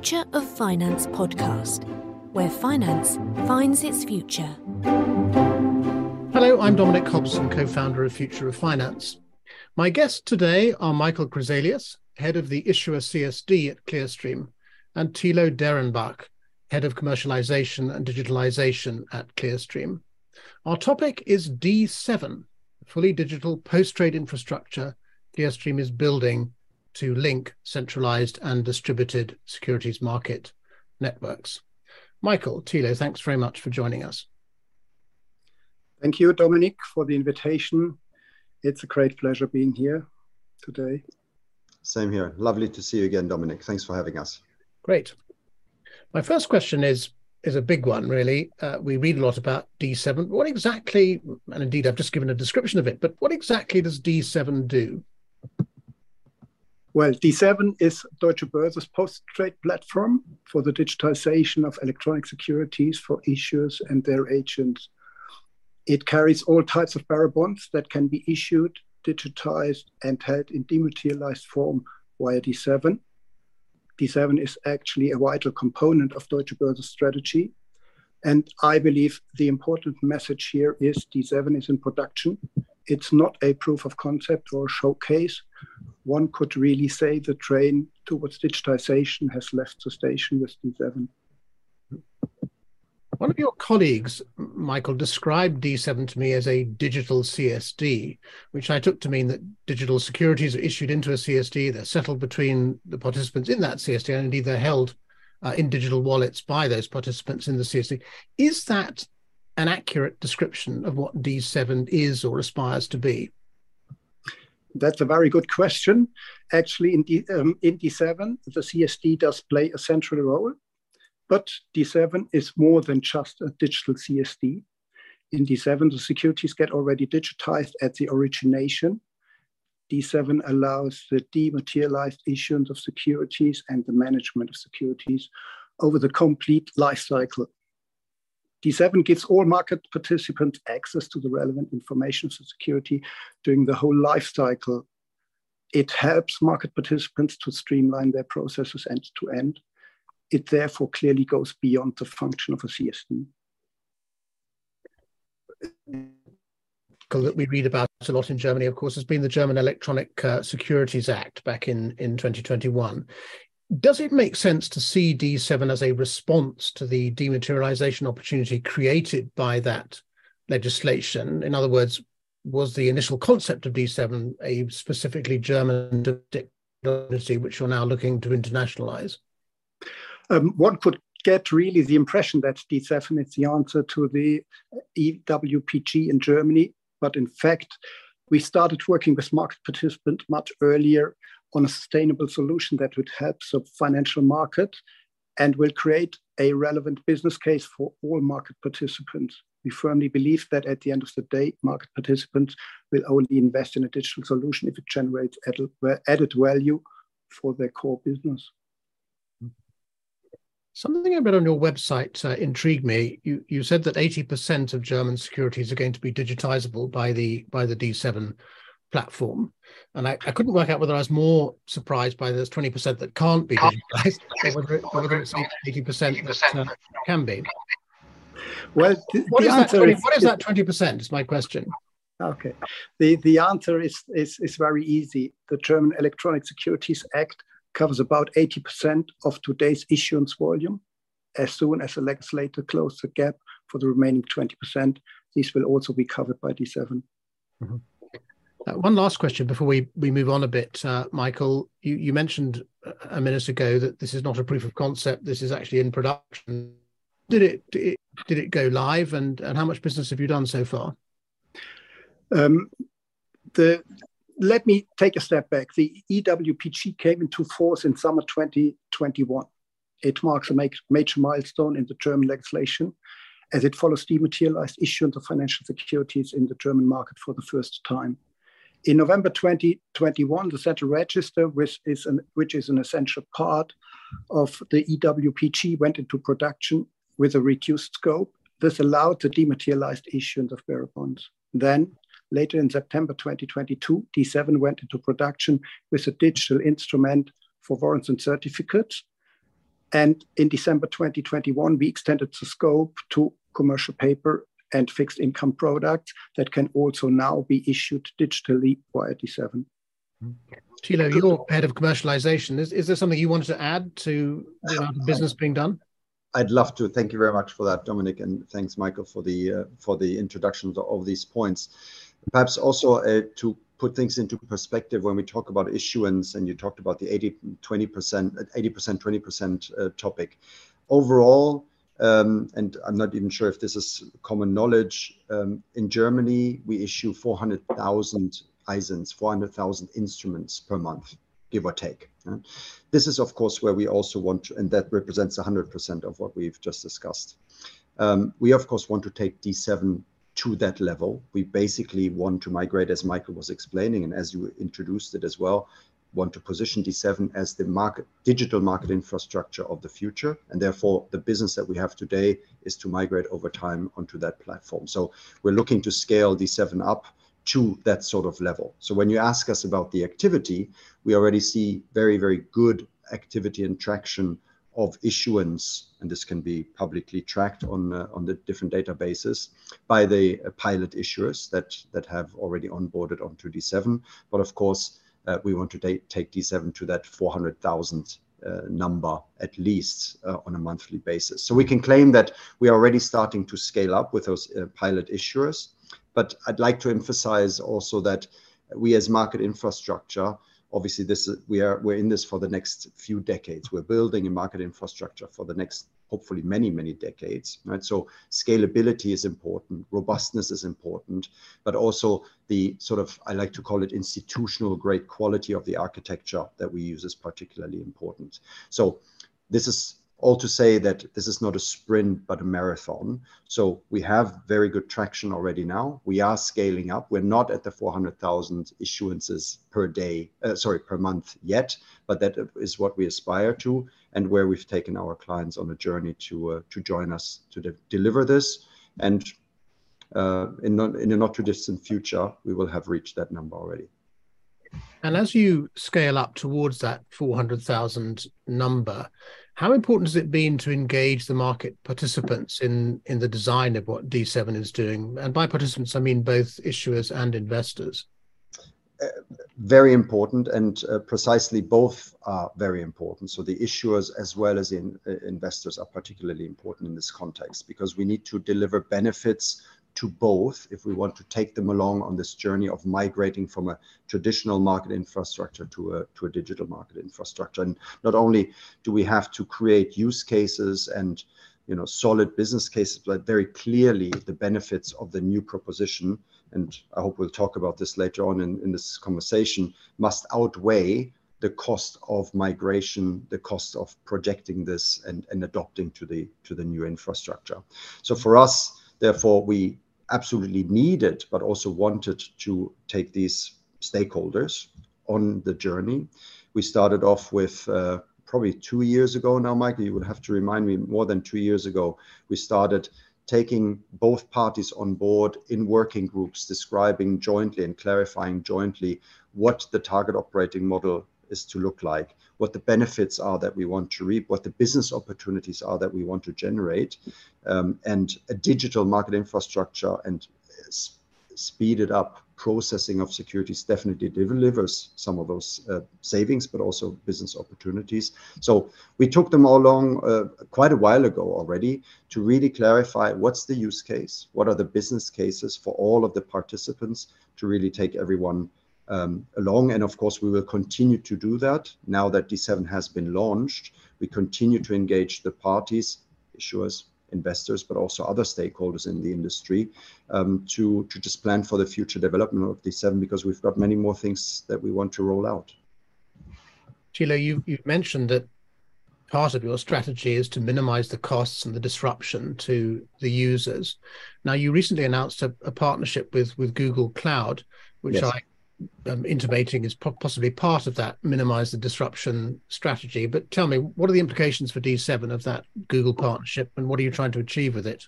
Future of Finance podcast, where finance finds its future. Hello, I'm Dominic Hobson, co founder of Future of Finance. My guests today are Michael Crezelius, head of the issuer CSD at Clearstream, and Thilo Derenbach, head of commercialization and digitalization at Clearstream. Our topic is D7, fully digital post trade infrastructure Clearstream is building to link centralized and distributed securities market networks. Michael, Thilo, thanks very much for joining us. Thank you, Dominic, for the invitation. It's a great pleasure being here today. Same here. Lovely to see you again, Dominic. Thanks for having us. Great. My first question is is a big one, really. Uh, we read a lot about D7. What exactly, and indeed I've just given a description of it, but what exactly does D7 do? Well, D7 is Deutsche Börse's post-trade platform for the digitization of electronic securities for issuers and their agents. It carries all types of bearer bonds that can be issued, digitized, and held in dematerialized form via D7. D7 is actually a vital component of Deutsche Börse's strategy. And I believe the important message here is D7 is in production. It's not a proof of concept or a showcase one could really say the train towards digitization has left the station with D7. One of your colleagues, Michael, described D7 to me as a digital CSD, which I took to mean that digital securities are issued into a CSD, they're settled between the participants in that CSD, and indeed they're held uh, in digital wallets by those participants in the CSD. Is that an accurate description of what D7 is or aspires to be? That's a very good question. Actually, in, D, um, in D7, the CSD does play a central role, but D7 is more than just a digital CSD. In D7, the securities get already digitized at the origination. D7 allows the dematerialized issuance of securities and the management of securities over the complete life cycle D7 gives all market participants access to the relevant information for security during the whole life cycle. It helps market participants to streamline their processes end to end. It therefore clearly goes beyond the function of a CSD. That we read about a lot in Germany, of course, has been the German Electronic uh, Securities Act back in, in 2021 does it make sense to see D7 as a response to the dematerialization opportunity created by that legislation? In other words, was the initial concept of D7 a specifically German technology which you're now looking to internationalize? Um, one could get really the impression that D7 is the answer to the EWPG in Germany, but in fact, we started working with market participants much earlier on a sustainable solution that would help the financial market and will create a relevant business case for all market participants. We firmly believe that at the end of the day, market participants will only invest in a digital solution if it generates added value for their core business. Something I read on your website uh, intrigued me. You you said that 80% of German securities are going to be digitizable by the by the D7 platform. And I, I, couldn't work out whether I was more surprised by there's 20% that can't be digitized or whether, it, whether it's 80% that uh, can be. Well, the, what, the is that 20, is, what is that 20% is my question. Okay. The, the answer is, is, is very easy. The German Electronic Securities Act covers about 80% of today's issuance volume. As soon as the legislator closes the gap for the remaining 20%, these will also be covered by D7. Mm-hmm. Uh, one last question before we, we move on a bit, uh, Michael. You, you mentioned a minute ago that this is not a proof of concept. This is actually in production. Did it did it, go live, and, and how much business have you done so far? Um, the let me take a step back. The EWPG came into force in summer 2021. It marks a major milestone in the German legislation as it follows dematerialized issuance of financial securities in the German market for the first time. In November 2021, the Central Register, which is an, which is an essential part of the EWPG, went into production with a reduced scope. This allowed the dematerialized issuance of bearer bonds. Then, later in September 2022, D7 went into production with a digital instrument for warrants and certificates. And in December 2021, we extended the scope to commercial paper and fixed income products that can also now be issued digitally via D7. Thilo, you're head of commercialization. Is, is there something you wanted to add to the amount of business being done? I'd love to. Thank you very much for that, Dominic, and thanks, Michael, for the uh, for the introduction of these points. Perhaps also uh, to put things into perspective when we talk about issuance, and you talked about the 80 20 percent, 80 percent, 20 percent uh, topic. Overall, um, and I'm not even sure if this is common knowledge. Um, in Germany, we issue 400,000 ISINs, 400,000 instruments per month, give or take. This is, of course, where we also want to, and that represents 100% of what we've just discussed. Um, we, of course, want to take D7 to that level. We basically want to migrate, as Michael was explaining, and as you introduced it as well, want to position D7 as the market digital market infrastructure of the future. And therefore, the business that we have today is to migrate over time onto that platform. So we're looking to scale D7 up to that sort of level. So when you ask us about the activity, we already see very, very good activity and traction of issuance, and this can be publicly tracked on uh, on the different databases by the uh, pilot issuers that that have already onboarded onto D7. But of course, we want to take D7 to that 400,000 uh, number at least uh, on a monthly basis. So we can claim that we are already starting to scale up with those uh, pilot issuers. But I'd like to emphasize also that we as market infrastructure obviously this is, we are we're in this for the next few decades we're building a market infrastructure for the next hopefully many many decades right? So scalability is important robustness is important but also the sort of i like to call it institutional grade quality of the architecture that we use is particularly important. So this is all to say that this is not a sprint but a marathon. So we have very good traction already now. We are scaling up. We're not at the 400,000 issuances per day, uh, sorry, per month yet, but that is what we aspire to and where we've taken our clients on a journey to uh, to join us to de deliver this. And uh, in, not, in a not too distant future, we will have reached that number already. And as you scale up towards that 400,000 number, how important has it been to engage the market participants in, in the design of what D7 is doing? And by participants, I mean both issuers and investors. Uh, very important, and uh, precisely both are very important. So the issuers as well as in, uh, investors are particularly important in this context because we need to deliver benefits to both if we want to take them along on this journey of migrating from a traditional market infrastructure to a to a digital market infrastructure and not only do we have to create use cases and you know solid business cases but very clearly the benefits of the new proposition and i hope we'll talk about this later on in, in this conversation must outweigh the cost of migration, the cost of projecting this and, and adopting to the to the new infrastructure. So for us, Therefore, we absolutely needed, but also wanted to take these stakeholders on the journey. We started off with uh, probably two years ago now, Michael, you would have to remind me, more than two years ago, we started taking both parties on board in working groups, describing jointly and clarifying jointly what the target operating model is to look like, what the benefits are that we want to reap, what the business opportunities are that we want to generate, um, and a digital market infrastructure and speeded up processing of securities definitely delivers some of those uh, savings, but also business opportunities. So we took them all along uh, quite a while ago already to really clarify what's the use case, what are the business cases for all of the participants to really take everyone along. And of course, we will continue to do that now that D7 has been launched. We continue to engage the parties, issuers, investors, but also other stakeholders in the industry um, to, to just plan for the future development of D7 because we've got many more things that we want to roll out. Thilo, you, you've mentioned that part of your strategy is to minimize the costs and the disruption to the users. Now, you recently announced a, a partnership with, with Google Cloud, which. I um, intimating is possibly part of that minimize the disruption strategy. But tell me, what are the implications for D7 of that Google partnership, and what are you trying to achieve with it?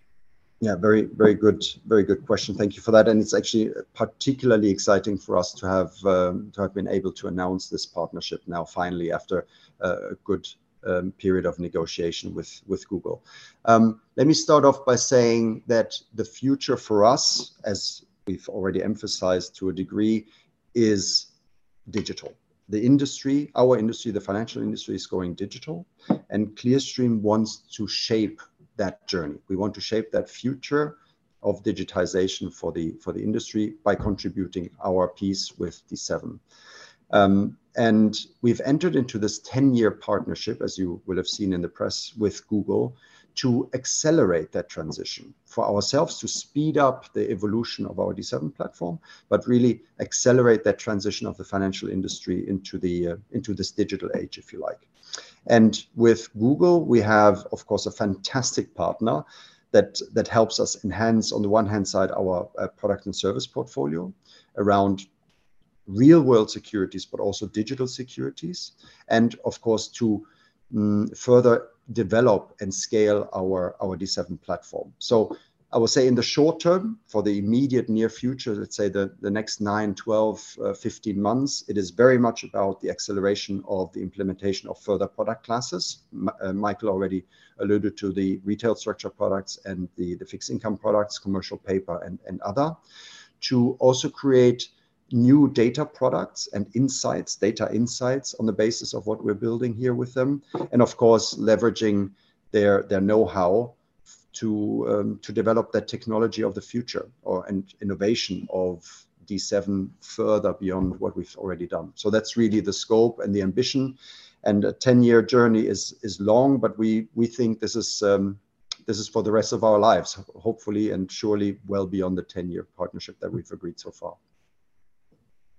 Yeah, very, very good, very good question. Thank you for that. And it's actually particularly exciting for us to have um, to have been able to announce this partnership now finally after a good um, period of negotiation with, with Google. Um, let me start off by saying that the future for us, as we've already emphasized to a degree, is digital. The industry, our industry, the financial industry is going digital, and Clearstream wants to shape that journey. We want to shape that future of digitization for the for the industry by contributing our piece with D7. Um, and we've entered into this 10-year partnership, as you will have seen in the press, with Google to accelerate that transition for ourselves to speed up the evolution of our D7 platform, but really accelerate that transition of the financial industry into the uh, into this digital age, if you like. And with Google, we have, of course, a fantastic partner that that helps us enhance, on the one hand side, our uh, product and service portfolio around real world securities, but also digital securities, and of course to um, further develop and scale our, our D7 platform. So I would say in the short term, for the immediate near future, let's say the, the next 9, 12, uh, 15 months, it is very much about the acceleration of the implementation of further product classes. M- uh, Michael already alluded to the retail structure products and the, the fixed income products, commercial paper, and, and other, to also create new data products and insights, data insights on the basis of what we're building here with them. And of course, leveraging their, their know-how to, um, to develop that technology of the future or and innovation of D7 further beyond what we've already done. So that's really the scope and the ambition. And a 10-year journey is is long, but we we think this is um, this is for the rest of our lives, hopefully and surely well beyond the 10-year partnership that we've agreed so far.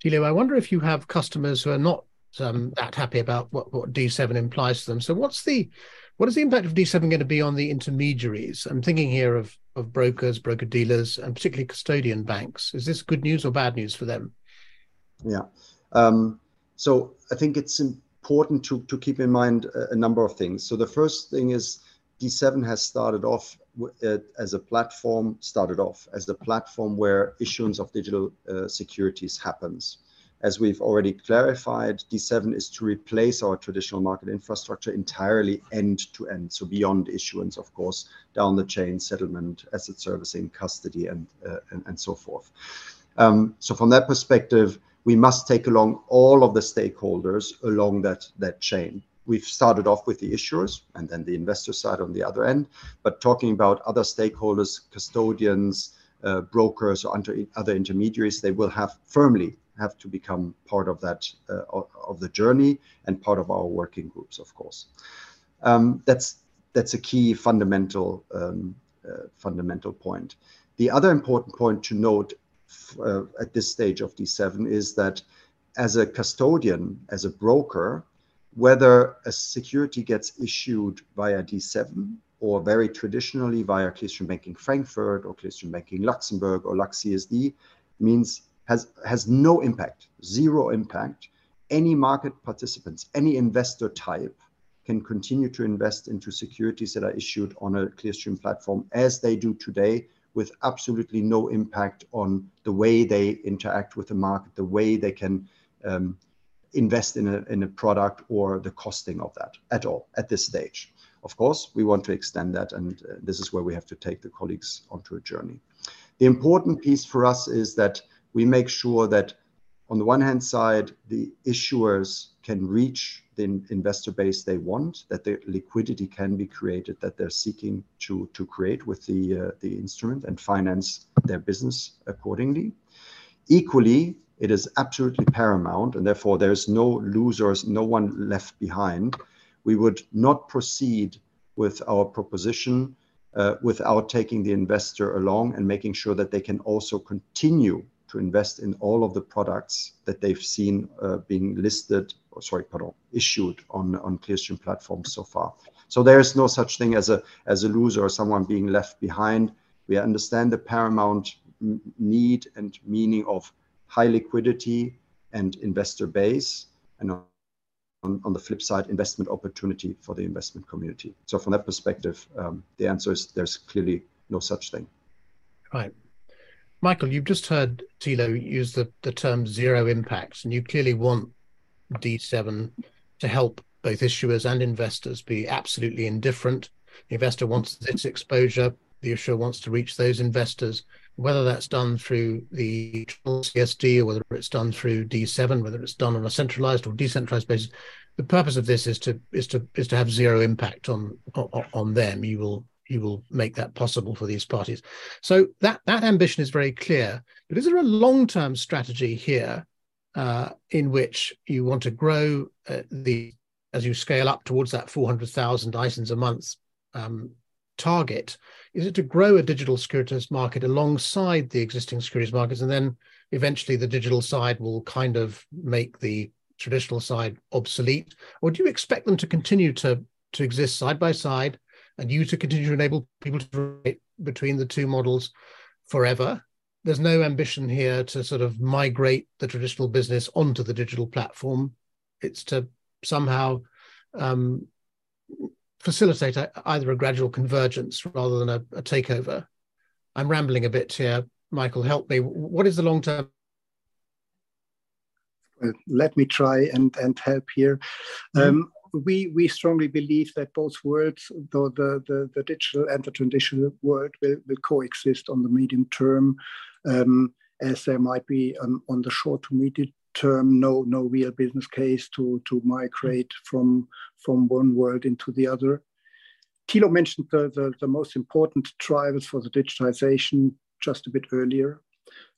Thilo, I wonder if you have customers who are not um, that happy about what, what D7 implies to them. So, what's the what is the impact of D7 going to be on the intermediaries? I'm thinking here of of brokers, broker dealers, and particularly custodian banks. Is this good news or bad news for them? Yeah. Um, so I think it's important to to keep in mind a, a number of things. So the first thing is D7 has started off uh, as a platform, started off as a platform where issuance of digital uh, securities happens. As we've already clarified, D7 is to replace our traditional market infrastructure entirely end to end. So beyond issuance, of course, down the chain, settlement, asset servicing, custody, and, uh, and, and, so forth. Um, so from that perspective, we must take along all of the stakeholders along that, that chain we've started off with the issuers and then the investor side on the other end, but talking about other stakeholders, custodians, uh, brokers, or other intermediaries, they will have firmly have to become part of that uh, of the journey and part of our working groups, of course. Um, that's that's a key fundamental um, uh, fundamental point. The other important point to note uh, at this stage of D7 is that as a custodian, as a broker, whether a security gets issued via D7 or very traditionally via Clearstream Banking Frankfurt or Clearstream Banking Luxembourg or Lux CSD means has has no impact, zero impact. Any market participants, any investor type can continue to invest into securities that are issued on a Clearstream platform as they do today with absolutely no impact on the way they interact with the market, the way they can um, invest in a, in a product or the costing of that at all at this stage. Of course, we want to extend that, and uh, this is where we have to take the colleagues onto a journey. The important piece for us is that we make sure that on the one hand side, the issuers can reach the investor base they want, that the liquidity can be created that they're seeking to, to create with the, uh, the instrument and finance their business accordingly. Equally, it is absolutely paramount, and therefore there's no losers, no one left behind. We would not proceed with our proposition uh, without taking the investor along and making sure that they can also continue to invest in all of the products that they've seen uh, being listed, or sorry, pardon, issued on, on Clearstream platforms so far. So there is no such thing as a as a loser or someone being left behind. We understand the paramount need and meaning of high liquidity and investor base, and on, on the flip side, investment opportunity for the investment community. So from that perspective, um, the answer is there's clearly no such thing. Right. Michael, you've just heard Thilo use the, the term zero impact, and you clearly want D7 to help both issuers and investors be absolutely indifferent. The investor wants this exposure, the issuer wants to reach those investors, whether that's done through the CSD or whether it's done through D7, whether it's done on a centralized or decentralized basis. The purpose of this is to is to is to have zero impact on on, on them. You will you will make that possible for these parties. So that that ambition is very clear. But is there a long term strategy here uh, in which you want to grow uh, the as you scale up towards that 400,000 ISINs a month um, target? Is it to grow a digital securities market alongside the existing securities markets, and then eventually the digital side will kind of make the traditional side obsolete, or do you expect them to continue to to exist side by side, and you to continue to enable people to between the two models forever? There's no ambition here to sort of migrate the traditional business onto the digital platform. It's to somehow um, facilitate either a gradual convergence rather than a, a, takeover. I'm rambling a bit here. Michael, help me. What is the long term? let me try and, and help here. Mm-hmm. Um, we, we strongly believe that both worlds, though the, the, the digital and the traditional world, will, will coexist on the medium term, um, as there might be um, on the short to medium term no no real business case to to migrate from from one world into the other. Thilo mentioned the, the, the most important drivers for the digitization just a bit earlier.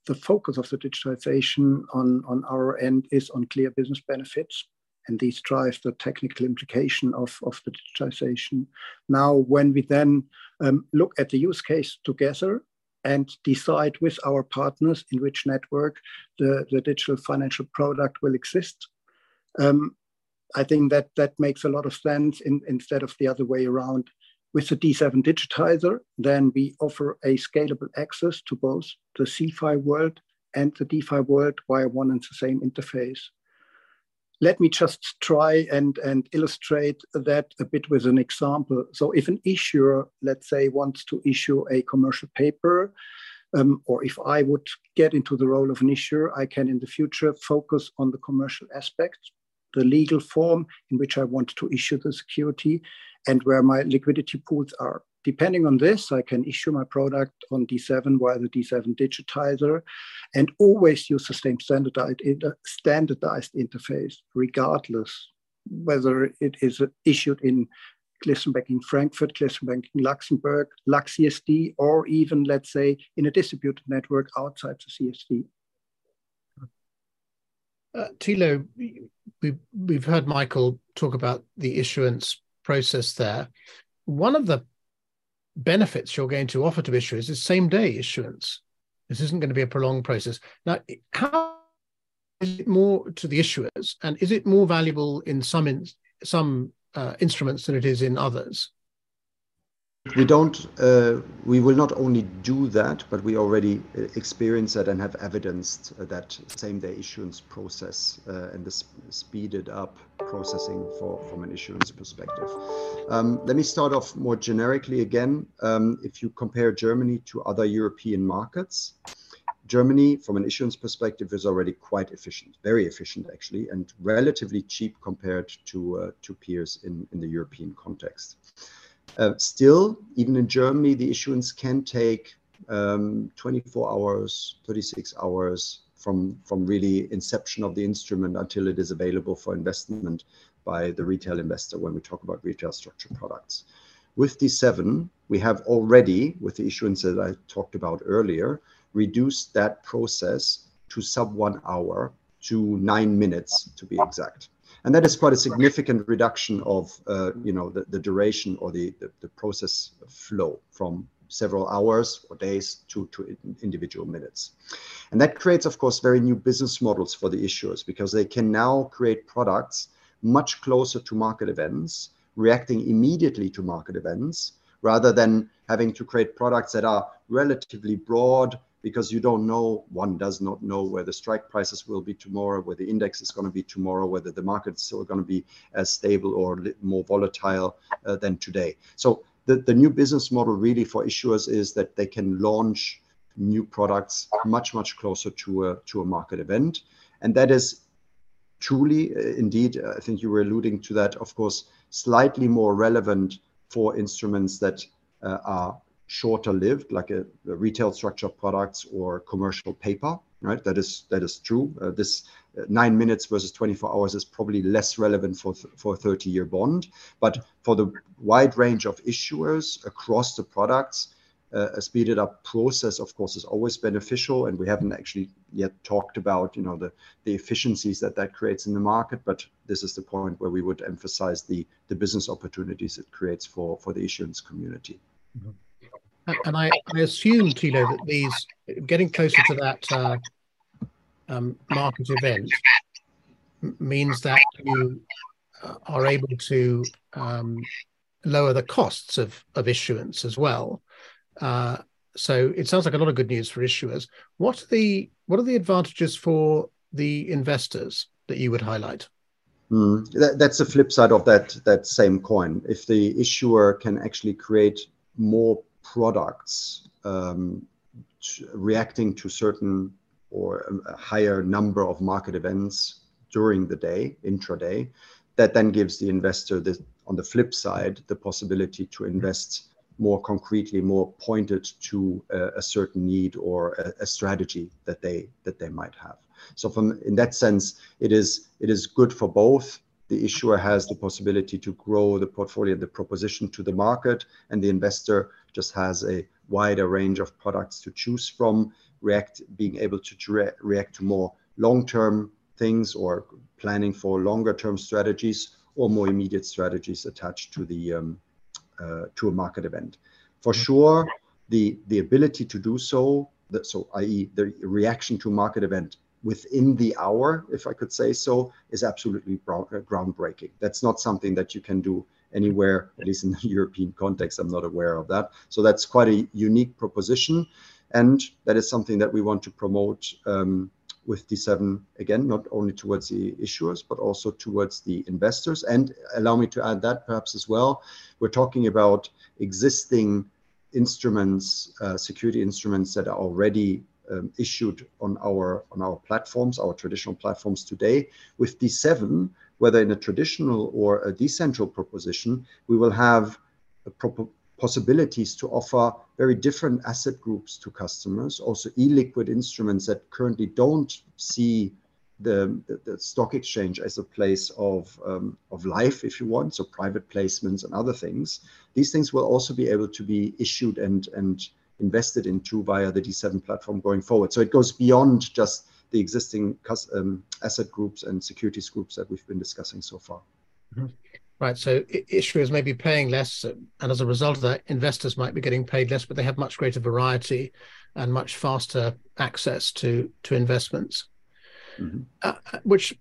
The focus of the digitization on, on our end is on clear business benefits, and these drive the technical implication of, of the digitization. Now, when we then um, look at the use case together, and decide with our partners in which network the, the digital financial product will exist. Um, I think that that makes a lot of sense in, instead of the other way around. With the D7 digitizer, then we offer a scalable access to both the CeFi world and the DeFi world via one and the same interface. Let me just try and, and illustrate that a bit with an example. So if an issuer, let's say, wants to issue a commercial paper, um, or if I would get into the role of an issuer, I can in the future focus on the commercial aspects, the legal form in which I want to issue the security, and where my liquidity pools are. Depending on this, I can issue my product on D7 via the D7 digitizer and always use the same standardized, standardized interface, regardless whether it is issued in Clearstream in Frankfurt, Clearstream in Luxembourg, LuxCSD, or even, let's say, in a distributed network outside the CSD. Uh, Thilo, we, we've heard Michael talk about the issuance process there. One of the benefits you're going to offer to issuers is same day issuance. This isn't going to be a prolonged process. Now, how is it more to the issuers, and is it more valuable in some in, some uh, instruments than it is in others? We don't uh, we will not only do that but we already uh, experience that and have evidenced uh, that same day issuance process uh, and the sp speeded up processing for from an issuance perspective um, let me start off more generically again um, if you compare germany to other european markets Germany, from an issuance perspective, is already quite efficient, very efficient actually, and relatively cheap compared to uh, to peers in, in the European context. Uh, still, even in Germany, the issuance can take um, 24 hours, 36 hours from, from really inception of the instrument until it is available for investment by the retail investor when we talk about retail structured products. With D7, we have already, with the issuance that I talked about earlier, reduced that process to sub one hour to nine minutes to be exact and that is quite a significant reduction of uh, you know the, the duration or the, the, the process flow from several hours or days to, to individual minutes. And that creates, of course, very new business models for the issuers because they can now create products much closer to market events, reacting immediately to market events, rather than having to create products that are relatively broad because you don't know, one does not know where the strike prices will be tomorrow, where the index is going to be tomorrow, whether the market is still going to be as stable or more volatile uh, than today. So the, the new business model really for issuers is that they can launch new products much, much closer to a, to a market event. And that is truly, uh, indeed, I think you were alluding to that, of course, slightly more relevant for instruments that uh, are shorter lived, like a, a retail structured products or commercial paper, right? That is that is true. Uh, this uh, nine minutes versus 24 hours is probably less relevant for for a 30 year bond, but for the wide range of issuers across the products. Uh, a speeded up process, of course, is always beneficial, and we haven't actually yet talked about, you know, the the efficiencies that that creates in the market. But this is the point where we would emphasize the the business opportunities it creates for for the issuance community. Mm-hmm. And I, I assume, Thilo, that these getting closer to that uh, um, market event means that you uh, are able to um, lower the costs of, of issuance as well. Uh, so it sounds like a lot of good news for issuers. What are the what are the advantages for the investors that you would highlight? Mm, that, that's the flip side of that that same coin. If the issuer can actually create more products um, reacting to certain or a higher number of market events during the day, intraday, that then gives the investor the, on the flip side the possibility to invest more concretely, more pointed to a, a certain need or a, a, strategy that they that they might have. So from in that sense, it is it is good for both. The issuer has the possibility to grow the portfolio, the proposition to the market, and the investor just has a wider range of products to choose from. React being able to react to more long-term things or planning for longer-term strategies or more immediate strategies attached to the um, uh, to a market event. For mm-hmm. sure, the the ability to do so, so i.e. the reaction to market event within the hour, if I could say so, is absolutely groundbreaking. That's not something that you can do anywhere, at least in the European context. I'm not aware of that. So that's quite a unique proposition. And that is something that we want to promote um, with D7 again, not only towards the issuers, but also towards the investors. And allow me to add that perhaps as well. We're talking about existing instruments, uh, security instruments that are already um, issued on our on our platforms, our traditional platforms today. With D7, whether in a traditional or a decentral proposition, we will have possibilities to offer very different asset groups to customers, also illiquid instruments that currently don't see the, the, the stock exchange as a place of, um, of life, if you want, so private placements and other things. These things will also be able to be issued and, and invested into via the D7 platform going forward. So it goes beyond just the existing um, asset groups and securities groups that we've been discussing so far. Mm-hmm. Right. So issuers may be paying less, and as a result of that, investors might be getting paid less, but they have much greater variety and much faster access to to investments, mm-hmm. uh, which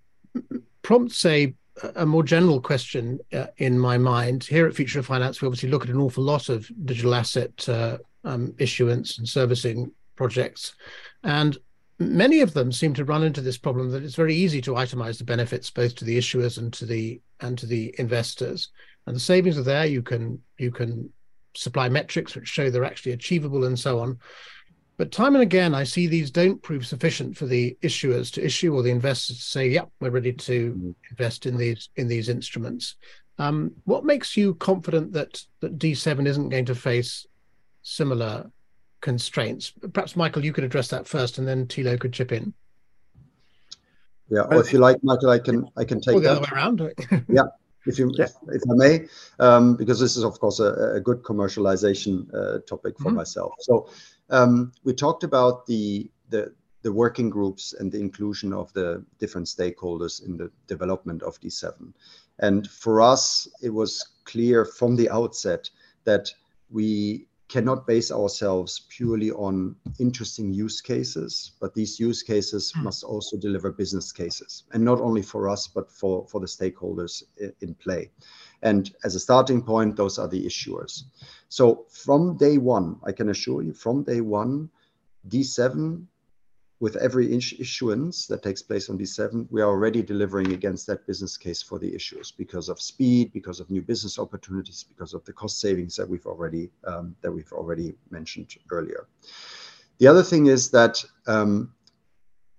prompts a a more general question uh, in my mind. Here at Future of Finance, we obviously look at an awful lot of digital asset uh, um, issuance and servicing projects, and many of them seem to run into this problem that it's very easy to itemize the benefits both to the issuers and to the and to the investors. And the savings are there. You can you can supply metrics which show they're actually achievable and so on. But time and again i see these don't prove sufficient for the issuers to issue or the investors to say yep we're ready to mm-hmm. invest in these in these instruments. Um, what makes you confident that that d7 isn't going to face similar constraints. Perhaps, Michael, you could address that first, and then Thilo could chip in. Yeah, or if you like, Michael, I can I can take or the that. other way around. yeah, if you yeah. if I may, um, because this is of course a, a good commercialization uh, topic for mm-hmm. myself. So um, we talked about the the the working groups and the inclusion of the different stakeholders in the development of D7. And for us, it was clear from the outset that we cannot base ourselves purely on interesting use cases, but these use cases mm. must also deliver business cases, and not only for us, but for, for the stakeholders in play. And as a starting point, those are the issuers. So from day one, I can assure you, from day one, D7 with every issuance that takes place on D7, we are already delivering against that business case for the issuers because of speed, because of new business opportunities, because of the cost savings that we've already um, that we've already mentioned earlier. The other thing is that um,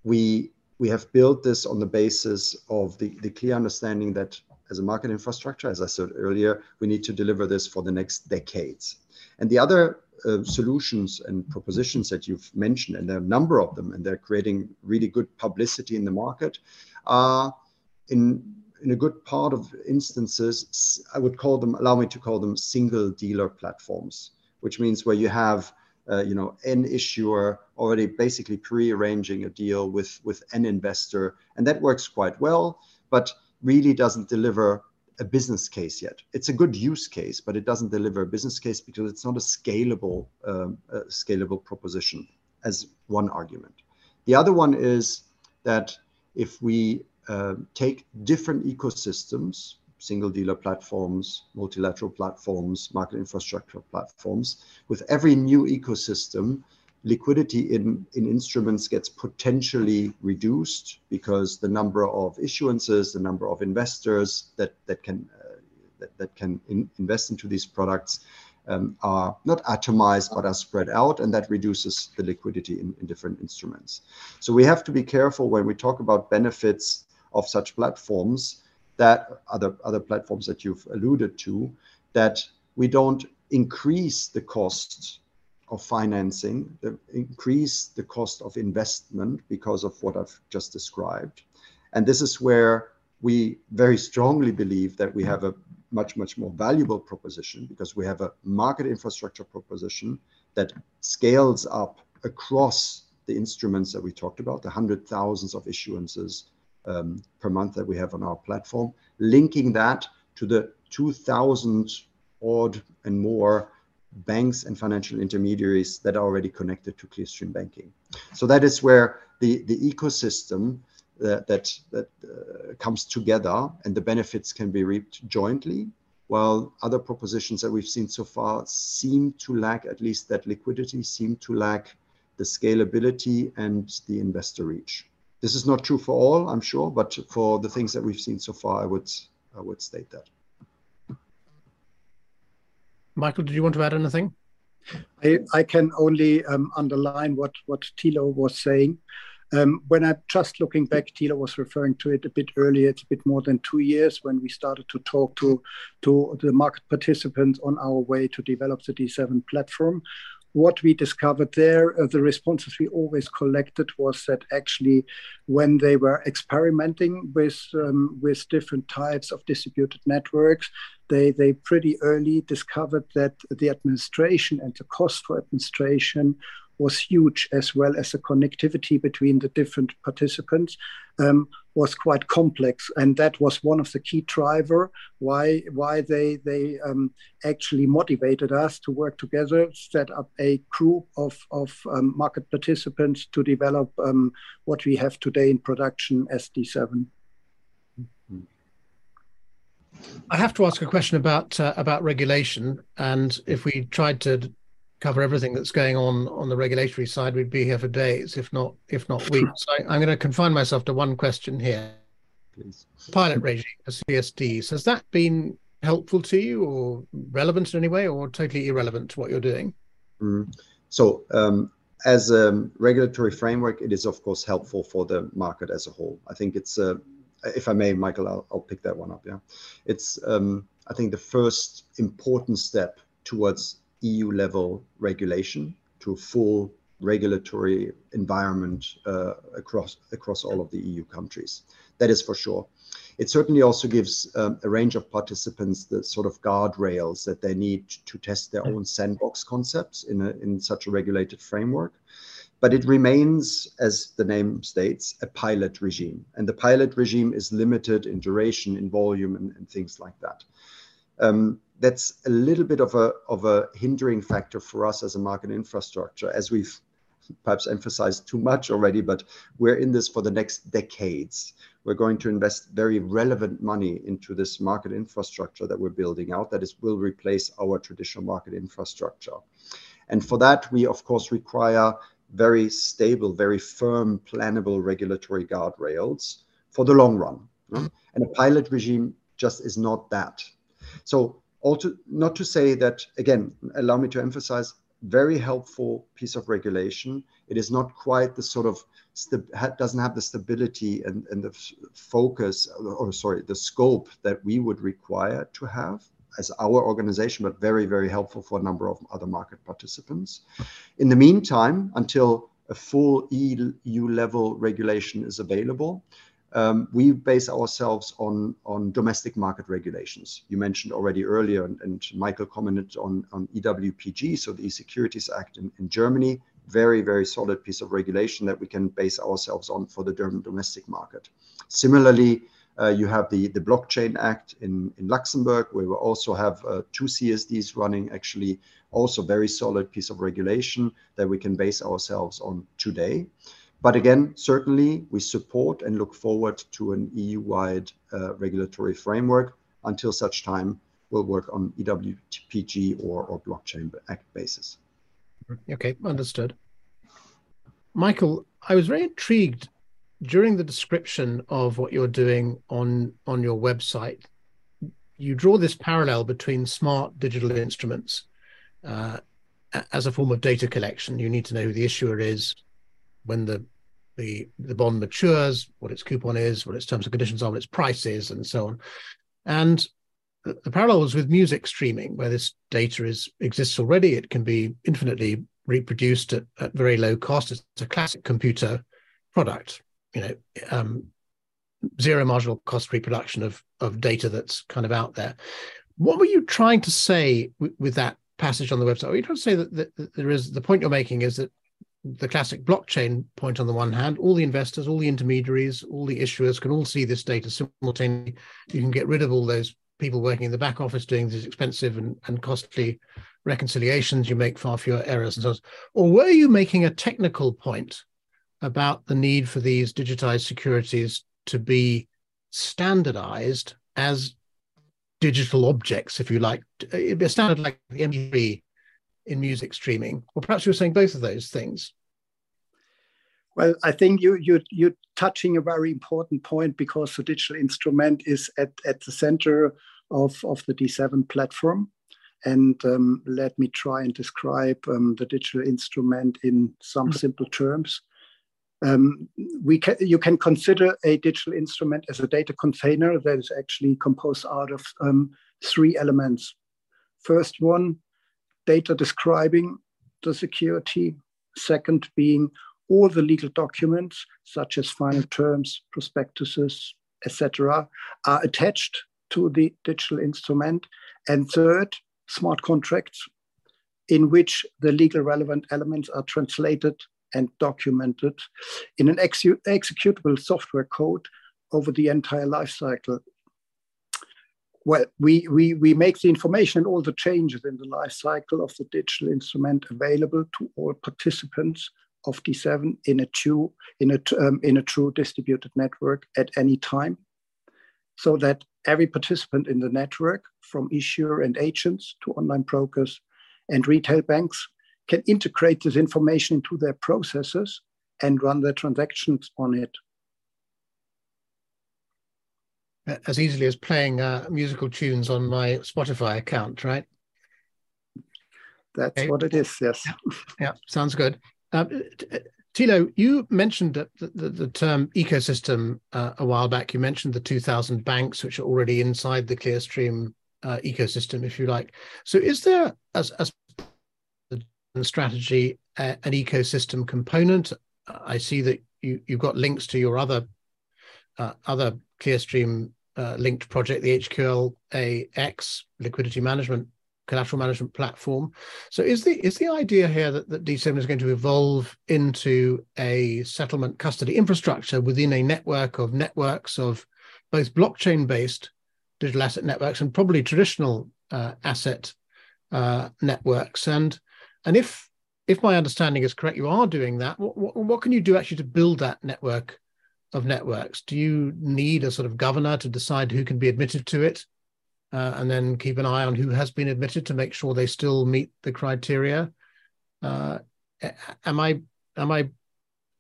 we we have built this on the basis of the, the clear understanding that as a market infrastructure, as I said earlier, we need to deliver this for the next decades. And the other uh, solutions and propositions that you've mentioned, and there are a number of them, and they're creating really good publicity in the market, are in in a good part of instances, I would call them, allow me to call them single dealer platforms, which means where you have uh, you know, an issuer already basically pre-arranging a deal with, with an investor. And that works quite well, but really doesn't deliver a business case yet. It's a good use case, but it doesn't deliver a business case because it's not a scalable, um, a scalable proposition as one argument. The other one is that if we uh, take different ecosystems, single dealer platforms, multilateral platforms, market infrastructure platforms. With every new ecosystem, liquidity in, in instruments gets potentially reduced because the number of issuances, the number of investors that, that can, uh, that, that can in, invest into these products um, are not atomized but are spread out and that reduces the liquidity in, in different instruments. So we have to be careful when we talk about benefits of such platforms that other other platforms that you've alluded to that we don't increase the cost of financing, the, increase the cost of investment because of what I've just described. And this is where we very strongly believe that we have a much, much more valuable proposition because we have a market infrastructure proposition that scales up across the instruments that we talked about, the hundred thousands of issuances um, per month that we have on our platform, linking that to the 2,000 odd and more banks and financial intermediaries that are already connected to Clearstream Banking. So that is where the, the ecosystem that, uh, that, that uh, comes together and the benefits can be reaped jointly, while other propositions that we've seen so far seem to lack at least that liquidity, seem to lack the scalability and the investor reach. This is not true for all, I'm sure, but for the things that we've seen so far, I would I would state that. Michael, did you want to add anything? I, I can only um, underline what, what Thilo was saying. Um, when I'm just looking back, Thilo was referring to it a bit earlier. It's a bit more than two years when we started to talk to, to the market participants on our way to develop the D7 platform what we discovered there, uh, the responses we always collected was that actually, when they were experimenting with um, with different types of distributed networks, they they pretty early discovered that the administration and the cost for administration was huge, as well as the connectivity between the different participants um, was quite complex, and that was one of the key driver why why they they um, actually motivated us to work together, set up a group of of um, market participants to develop um, what we have today in production, SD7. I have to ask a question about uh, about regulation, and if we tried to cover everything that's going on on the regulatory side, we'd be here for days, if not if not weeks. I, I'm going to confine myself to one question here. Please. Pilot regime for CSDs has that been helpful to you, or relevant in any way, or totally irrelevant to what you're doing? Mm. So, um, as a regulatory framework, it is of course helpful for the market as a whole. I think it's, uh, if I may, Michael, I'll, I'll pick that one up. Yeah, it's um, I think the first important step towards EU level regulation to a full regulatory environment uh, across across all of the EU countries. That is for sure. It certainly also gives um, a range of participants the sort of guardrails that they need to test their own sandbox concepts in a, in such a regulated framework. But it remains, as the name states, a pilot regime, and the pilot regime is limited in duration, in volume, and, and things like that. Um, that's a little bit of a of a hindering factor for us as a market infrastructure, as we've perhaps emphasized too much already, but we're in this for the next decades. We're going to invest very relevant money into this market infrastructure that we're building out that is will replace our traditional market infrastructure. And for that, we of course require very stable, very firm, plannable regulatory guardrails for the long run. And a pilot regime just is not that. So also, not to say that, again, allow me to emphasize, very helpful piece of regulation. It is not quite the sort of doesn't have the stability and, and the focus, or sorry, the scope that we would require to have as our organization, but very, very helpful for a number of other market participants. In the meantime, until a full EU level regulation is available, um, we base ourselves on, on domestic market regulations. You mentioned already earlier, and, and Michael commented on, on EWPG, so the E-Securities Act in, in Germany, very, very solid piece of regulation that we can base ourselves on for the German domestic market. Similarly, uh, you have the, the Blockchain Act in, in Luxembourg, where we also have uh, two CSDs running, actually also very solid piece of regulation that we can base ourselves on today. But again, certainly we support and look forward to an EU-wide uh, regulatory framework. Until such time, we'll work on EWPG or, Blockchain Act basis. Okay, understood. Michael, I was very intrigued during the description of what you're doing on on your website. You draw this parallel between smart digital instruments uh, as a form of data collection. You need to know who the issuer is, when the the the bond matures, what its coupon is, what its terms and conditions are, what its price is, and so on. And the, the parallel with music streaming, where this data is exists already. It can be infinitely reproduced at, at very low cost. It's a classic computer product. You know, um, zero marginal cost reproduction of of data that's kind of out there. What were you trying to say with, with that passage on the website? Were you trying to say that, that, that there is the point you're making is that the classic blockchain point on the one hand, all the investors, all the intermediaries, all the issuers can all see this data simultaneously. You can get rid of all those people working in the back office doing these expensive and, and costly reconciliations. You make far fewer errors and so on. Or were you making a technical point about the need for these digitized securities to be standardized as digital objects, if you like, standard like the MP3 in music streaming? Or perhaps you were saying both of those things. Well, I think you you you're touching a very important point because the digital instrument is at, at the center of, of the D7 platform. And um, let me try and describe um, the digital instrument in some mm-hmm. simple terms. Um, we can, you can consider a digital instrument as a data container that is actually composed out of um, three elements. First one, data describing the security. Second, being all the legal documents, such as final terms, prospectuses, etc., are attached to the digital instrument. And third, smart contracts, in which the legal relevant elements are translated and documented in an executable software code over the entire lifecycle well, we, we, we make the information and all the changes in the life cycle of the digital instrument available to all participants of D7 in a true, in a, um, in a true distributed network at any time, so that every participant in the network, from issuer and agents to online brokers and retail banks, can integrate this information into their processes and run their transactions on it as easily as playing uh, musical tunes on my Spotify account, right? That's okay. what it is. Yes. Yeah, yeah. sounds good. Uh, Thilo, you mentioned the, the, the term ecosystem uh, a while back. You mentioned the 2,000 banks which are already inside the Clearstream uh, ecosystem, if you like. So, is there, as, as the strategy, uh, an ecosystem component? I see that you, you've got links to your other uh, other Clearstream uh, linked project, the HQLAX liquidity management collateral management platform. So is the is the idea here that, that D7 is going to evolve into a settlement custody infrastructure within a network of networks of both blockchain based digital asset networks and probably traditional uh, asset uh, networks and and if if my understanding is correct you are doing that what, what, what can you do actually to build that network of networks? Do you need a sort of governor to decide who can be admitted to it, uh, and then keep an eye on who has been admitted to make sure they still meet the criteria? Uh, am I am I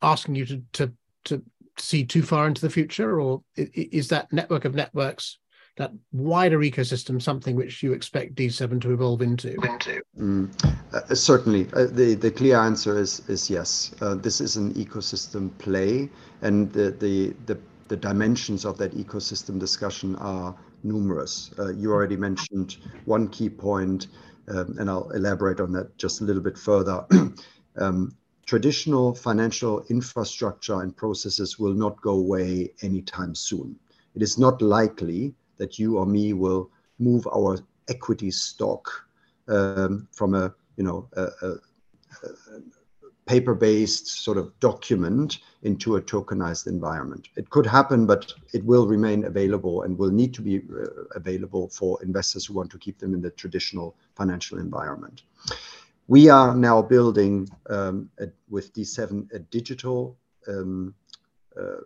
asking you to to to see too far into the future, or is that network of networks that wider ecosystem something which you expect D7 to evolve into? Mm, uh, certainly, uh, the the clear answer is is yes. Uh, this is an ecosystem play, and the the the the dimensions of that ecosystem discussion are numerous. Uh, you already mentioned one key point, um, and I'll elaborate on that just a little bit further. um, traditional financial infrastructure and processes will not go away anytime soon. It is not likely that you or me will move our equity stock um, from a you know a, a, a paper-based sort of document into a tokenized environment. It could happen, but it will remain available and will need to be uh, available for investors who want to keep them in the traditional financial environment. We are now building um, a, with D7 a digital um,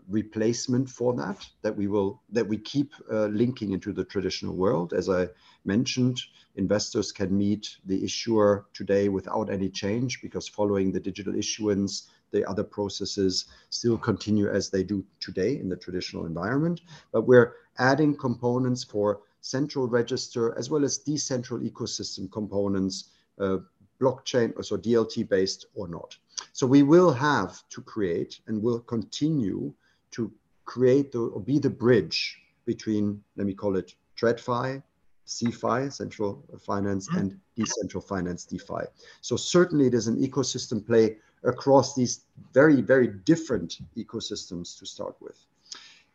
replacement for that that we will that we keep uh, linking into the traditional world. As I mentioned, investors can meet the issuer today without any change because following the digital issuance, the other processes still continue as they do today in the traditional environment. But we're adding components for central register as well as decentral ecosystem components uh, blockchain or so DLT based or not. So we will have to create and will continue to create the, or be the bridge between, let me call it TradFi, CeFi, central finance, mm-hmm. and decentral finance, DeFi. So certainly it is an ecosystem play across these very, very different ecosystems to start with.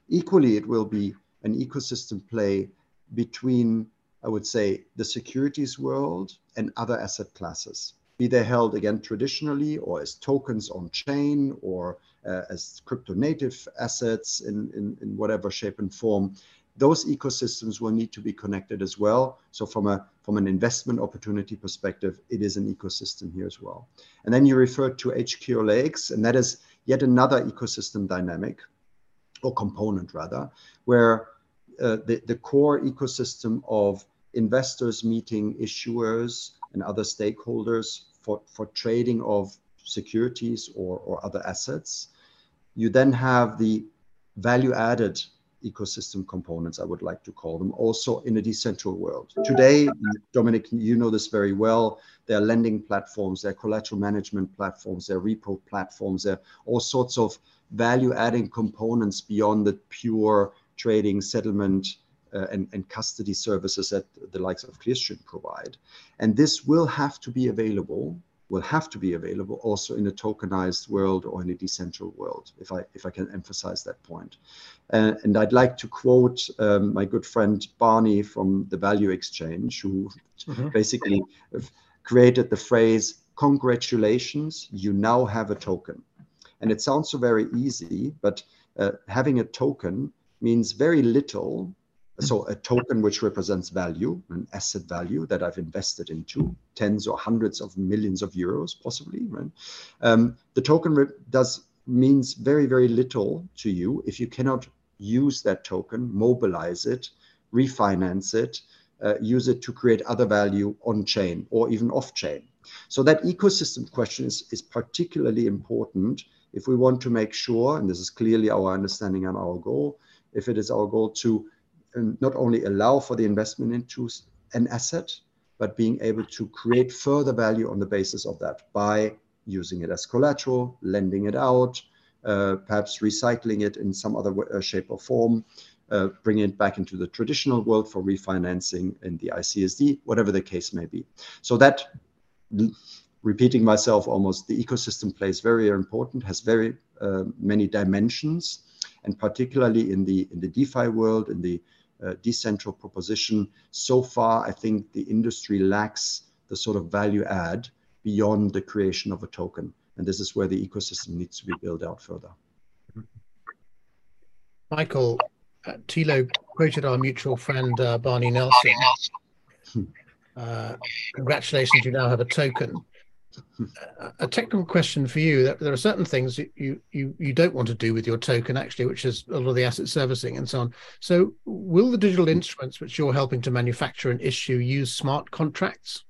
Equally, it will be an ecosystem play between I would say, the securities world and other asset classes, be they held again traditionally or as tokens on chain or uh, as crypto native assets in, in, in whatever shape and form. Those ecosystems will need to be connected as well. So from a from an investment opportunity perspective, it is an ecosystem here as well. And then you referred to HQLAX, and that is yet another ecosystem dynamic or component rather, where uh, the, the core ecosystem of investors meeting issuers and other stakeholders for, for trading of securities or, or other assets. You then have the value added ecosystem components, I would like to call them, also in a decentral world. Today, Dominic, you know this very well. There are lending platforms, there are collateral management platforms, there are repo platforms, there are all sorts of value adding components beyond the pure trading, settlement, and, and custody services that the likes of Clearstream provide. And this will have to be available will have to be available also in a tokenized world or in a decentral world, if I if I can emphasize that point. Uh, and I'd like to quote um, my good friend Barney from the Value Exchange, who mm-hmm. basically created the phrase "Congratulations, you now have a token." And it sounds so very easy, but uh, having a token means very little so a token which represents value, an asset value that I've invested into tens or hundreds of millions of euros, possibly. Right? Um, the token does means very very little to you if you cannot use that token, mobilize it, refinance it, uh, use it to create other value on chain or even off chain. So that ecosystem question is, is particularly important if we want to make sure, and this is clearly our understanding and our goal, if it is our goal to not only allow for the investment into an asset, but being able to create further value on the basis of that by using it as collateral, lending it out, uh, perhaps recycling it in some other way, uh, shape or form, uh, bringing it back into the traditional world for refinancing in the ICSD, whatever the case may be. So that, repeating myself almost, the ecosystem plays very important, has very uh, many dimensions, and particularly in the in the DeFi world, in the uh, decentral proposition. So far, I think the industry lacks the sort of value add beyond the creation of a token. And this is where the ecosystem needs to be built out further. Michael, uh, Thilo quoted our mutual friend uh, Barney Nelson. Uh, congratulations, you now have a token a technical question for you. That There are certain things you, you you don't want to do with your token, actually, which is a lot of the asset servicing and so on. So, will the digital instruments which you're helping to manufacture and issue use smart contracts?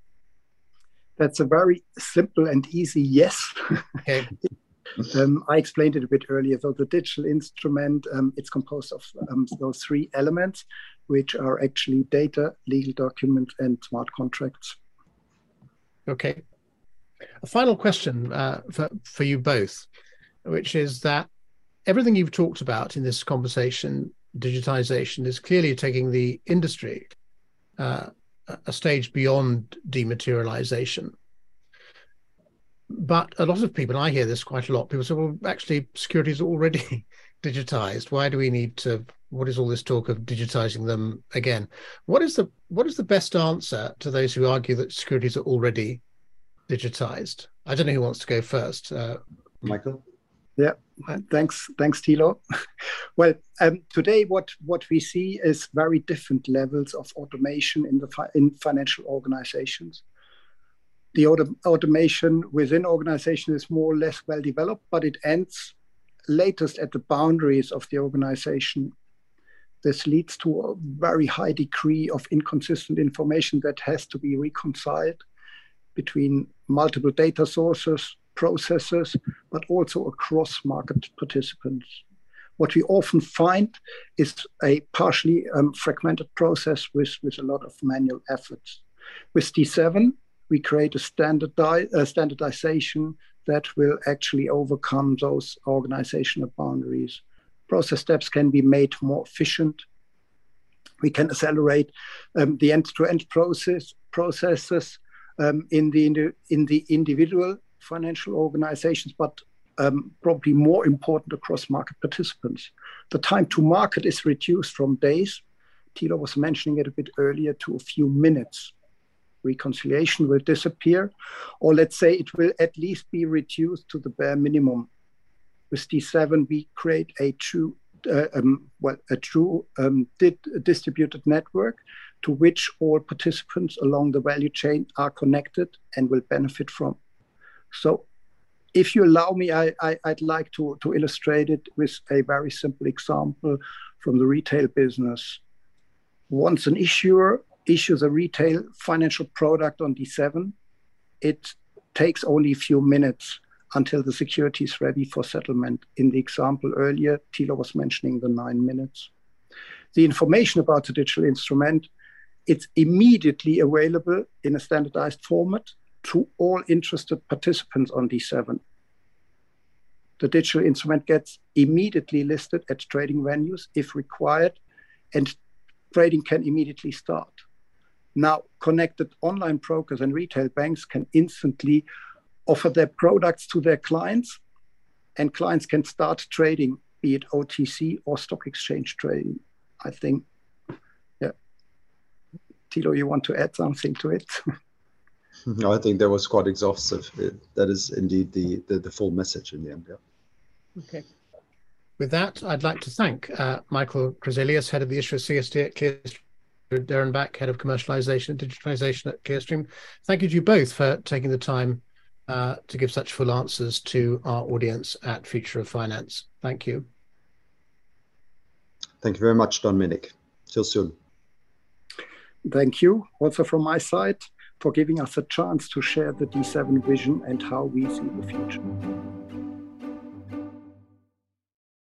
That's a very simple and easy yes. Okay. um, I explained it a bit earlier. So the digital instrument, um, it's composed of um, those three elements. which are actually data, legal documents, and smart contracts. Okay. A final question uh, for, for you both, which is that everything you've talked about in this conversation, digitization, is clearly taking the industry uh, a stage beyond dematerialization. But a lot of people, and I hear this quite a lot, people say, well, actually, security is already digitized. Why do we need to? What is all this talk of digitizing them again? What is the what is the best answer to those who argue that securities are already digitized? I don't know who wants to go first. Uh, Michael. Yeah, thanks, thanks, Thilo. well, um, today what what we see is very different levels of automation in the fi- in financial organizations. The auto- automation within organization is more or less well developed, but it ends latest at the boundaries of the organization. This leads to a very high degree of inconsistent information that has to be reconciled between multiple data sources, processes, but also across market participants. What we often find is a partially um, fragmented process with, with a lot of manual efforts. With D7, we create a standardi- standardization that will actually overcome those organizational boundaries. Process steps can be made more efficient. We can accelerate um, the end-to-end process processes um, in the in the individual financial organizations, but um, probably more important across market participants. The time to market is reduced from days. Thilo was mentioning it a bit earlier to a few minutes. Reconciliation will disappear, or let's say it will at least be reduced to the bare minimum. With D7, we create a true, uh, um, well, a true um, distributed network to which all participants along the value chain are connected and will benefit from. So if you allow me, I, would like to, to illustrate it with a very simple example from the retail business. Once an issuer issues a retail financial product on D7, it takes only a few minutes until the security is ready for settlement. In the example earlier, Thilo was mentioning the nine minutes. The information about the digital instrument, it's immediately available in a standardized format to all interested participants on D7. The digital instrument gets immediately listed at trading venues if required, and trading can immediately start. Now, connected online brokers and retail banks can instantly offer their products to their clients, and clients can start trading, be it OTC or stock exchange trading. I think. Thilo, you want to add something to it? No, I think that was quite exhaustive. It, that is indeed the, the, the full message in the end. Yeah. Okay. With that, I'd like to thank uh, Michael Crezelius, head of the issue of CSD at Clearstream, Derenbach, head of commercialization and digitalization at Clearstream. Thank you to you both for taking the time uh, to give such full answers to our audience at Future of Finance. Thank you. Thank you very much, Don Dominic. Till soon. Thank you. Also from my side for giving us a chance to share the D7 vision and how we see the future.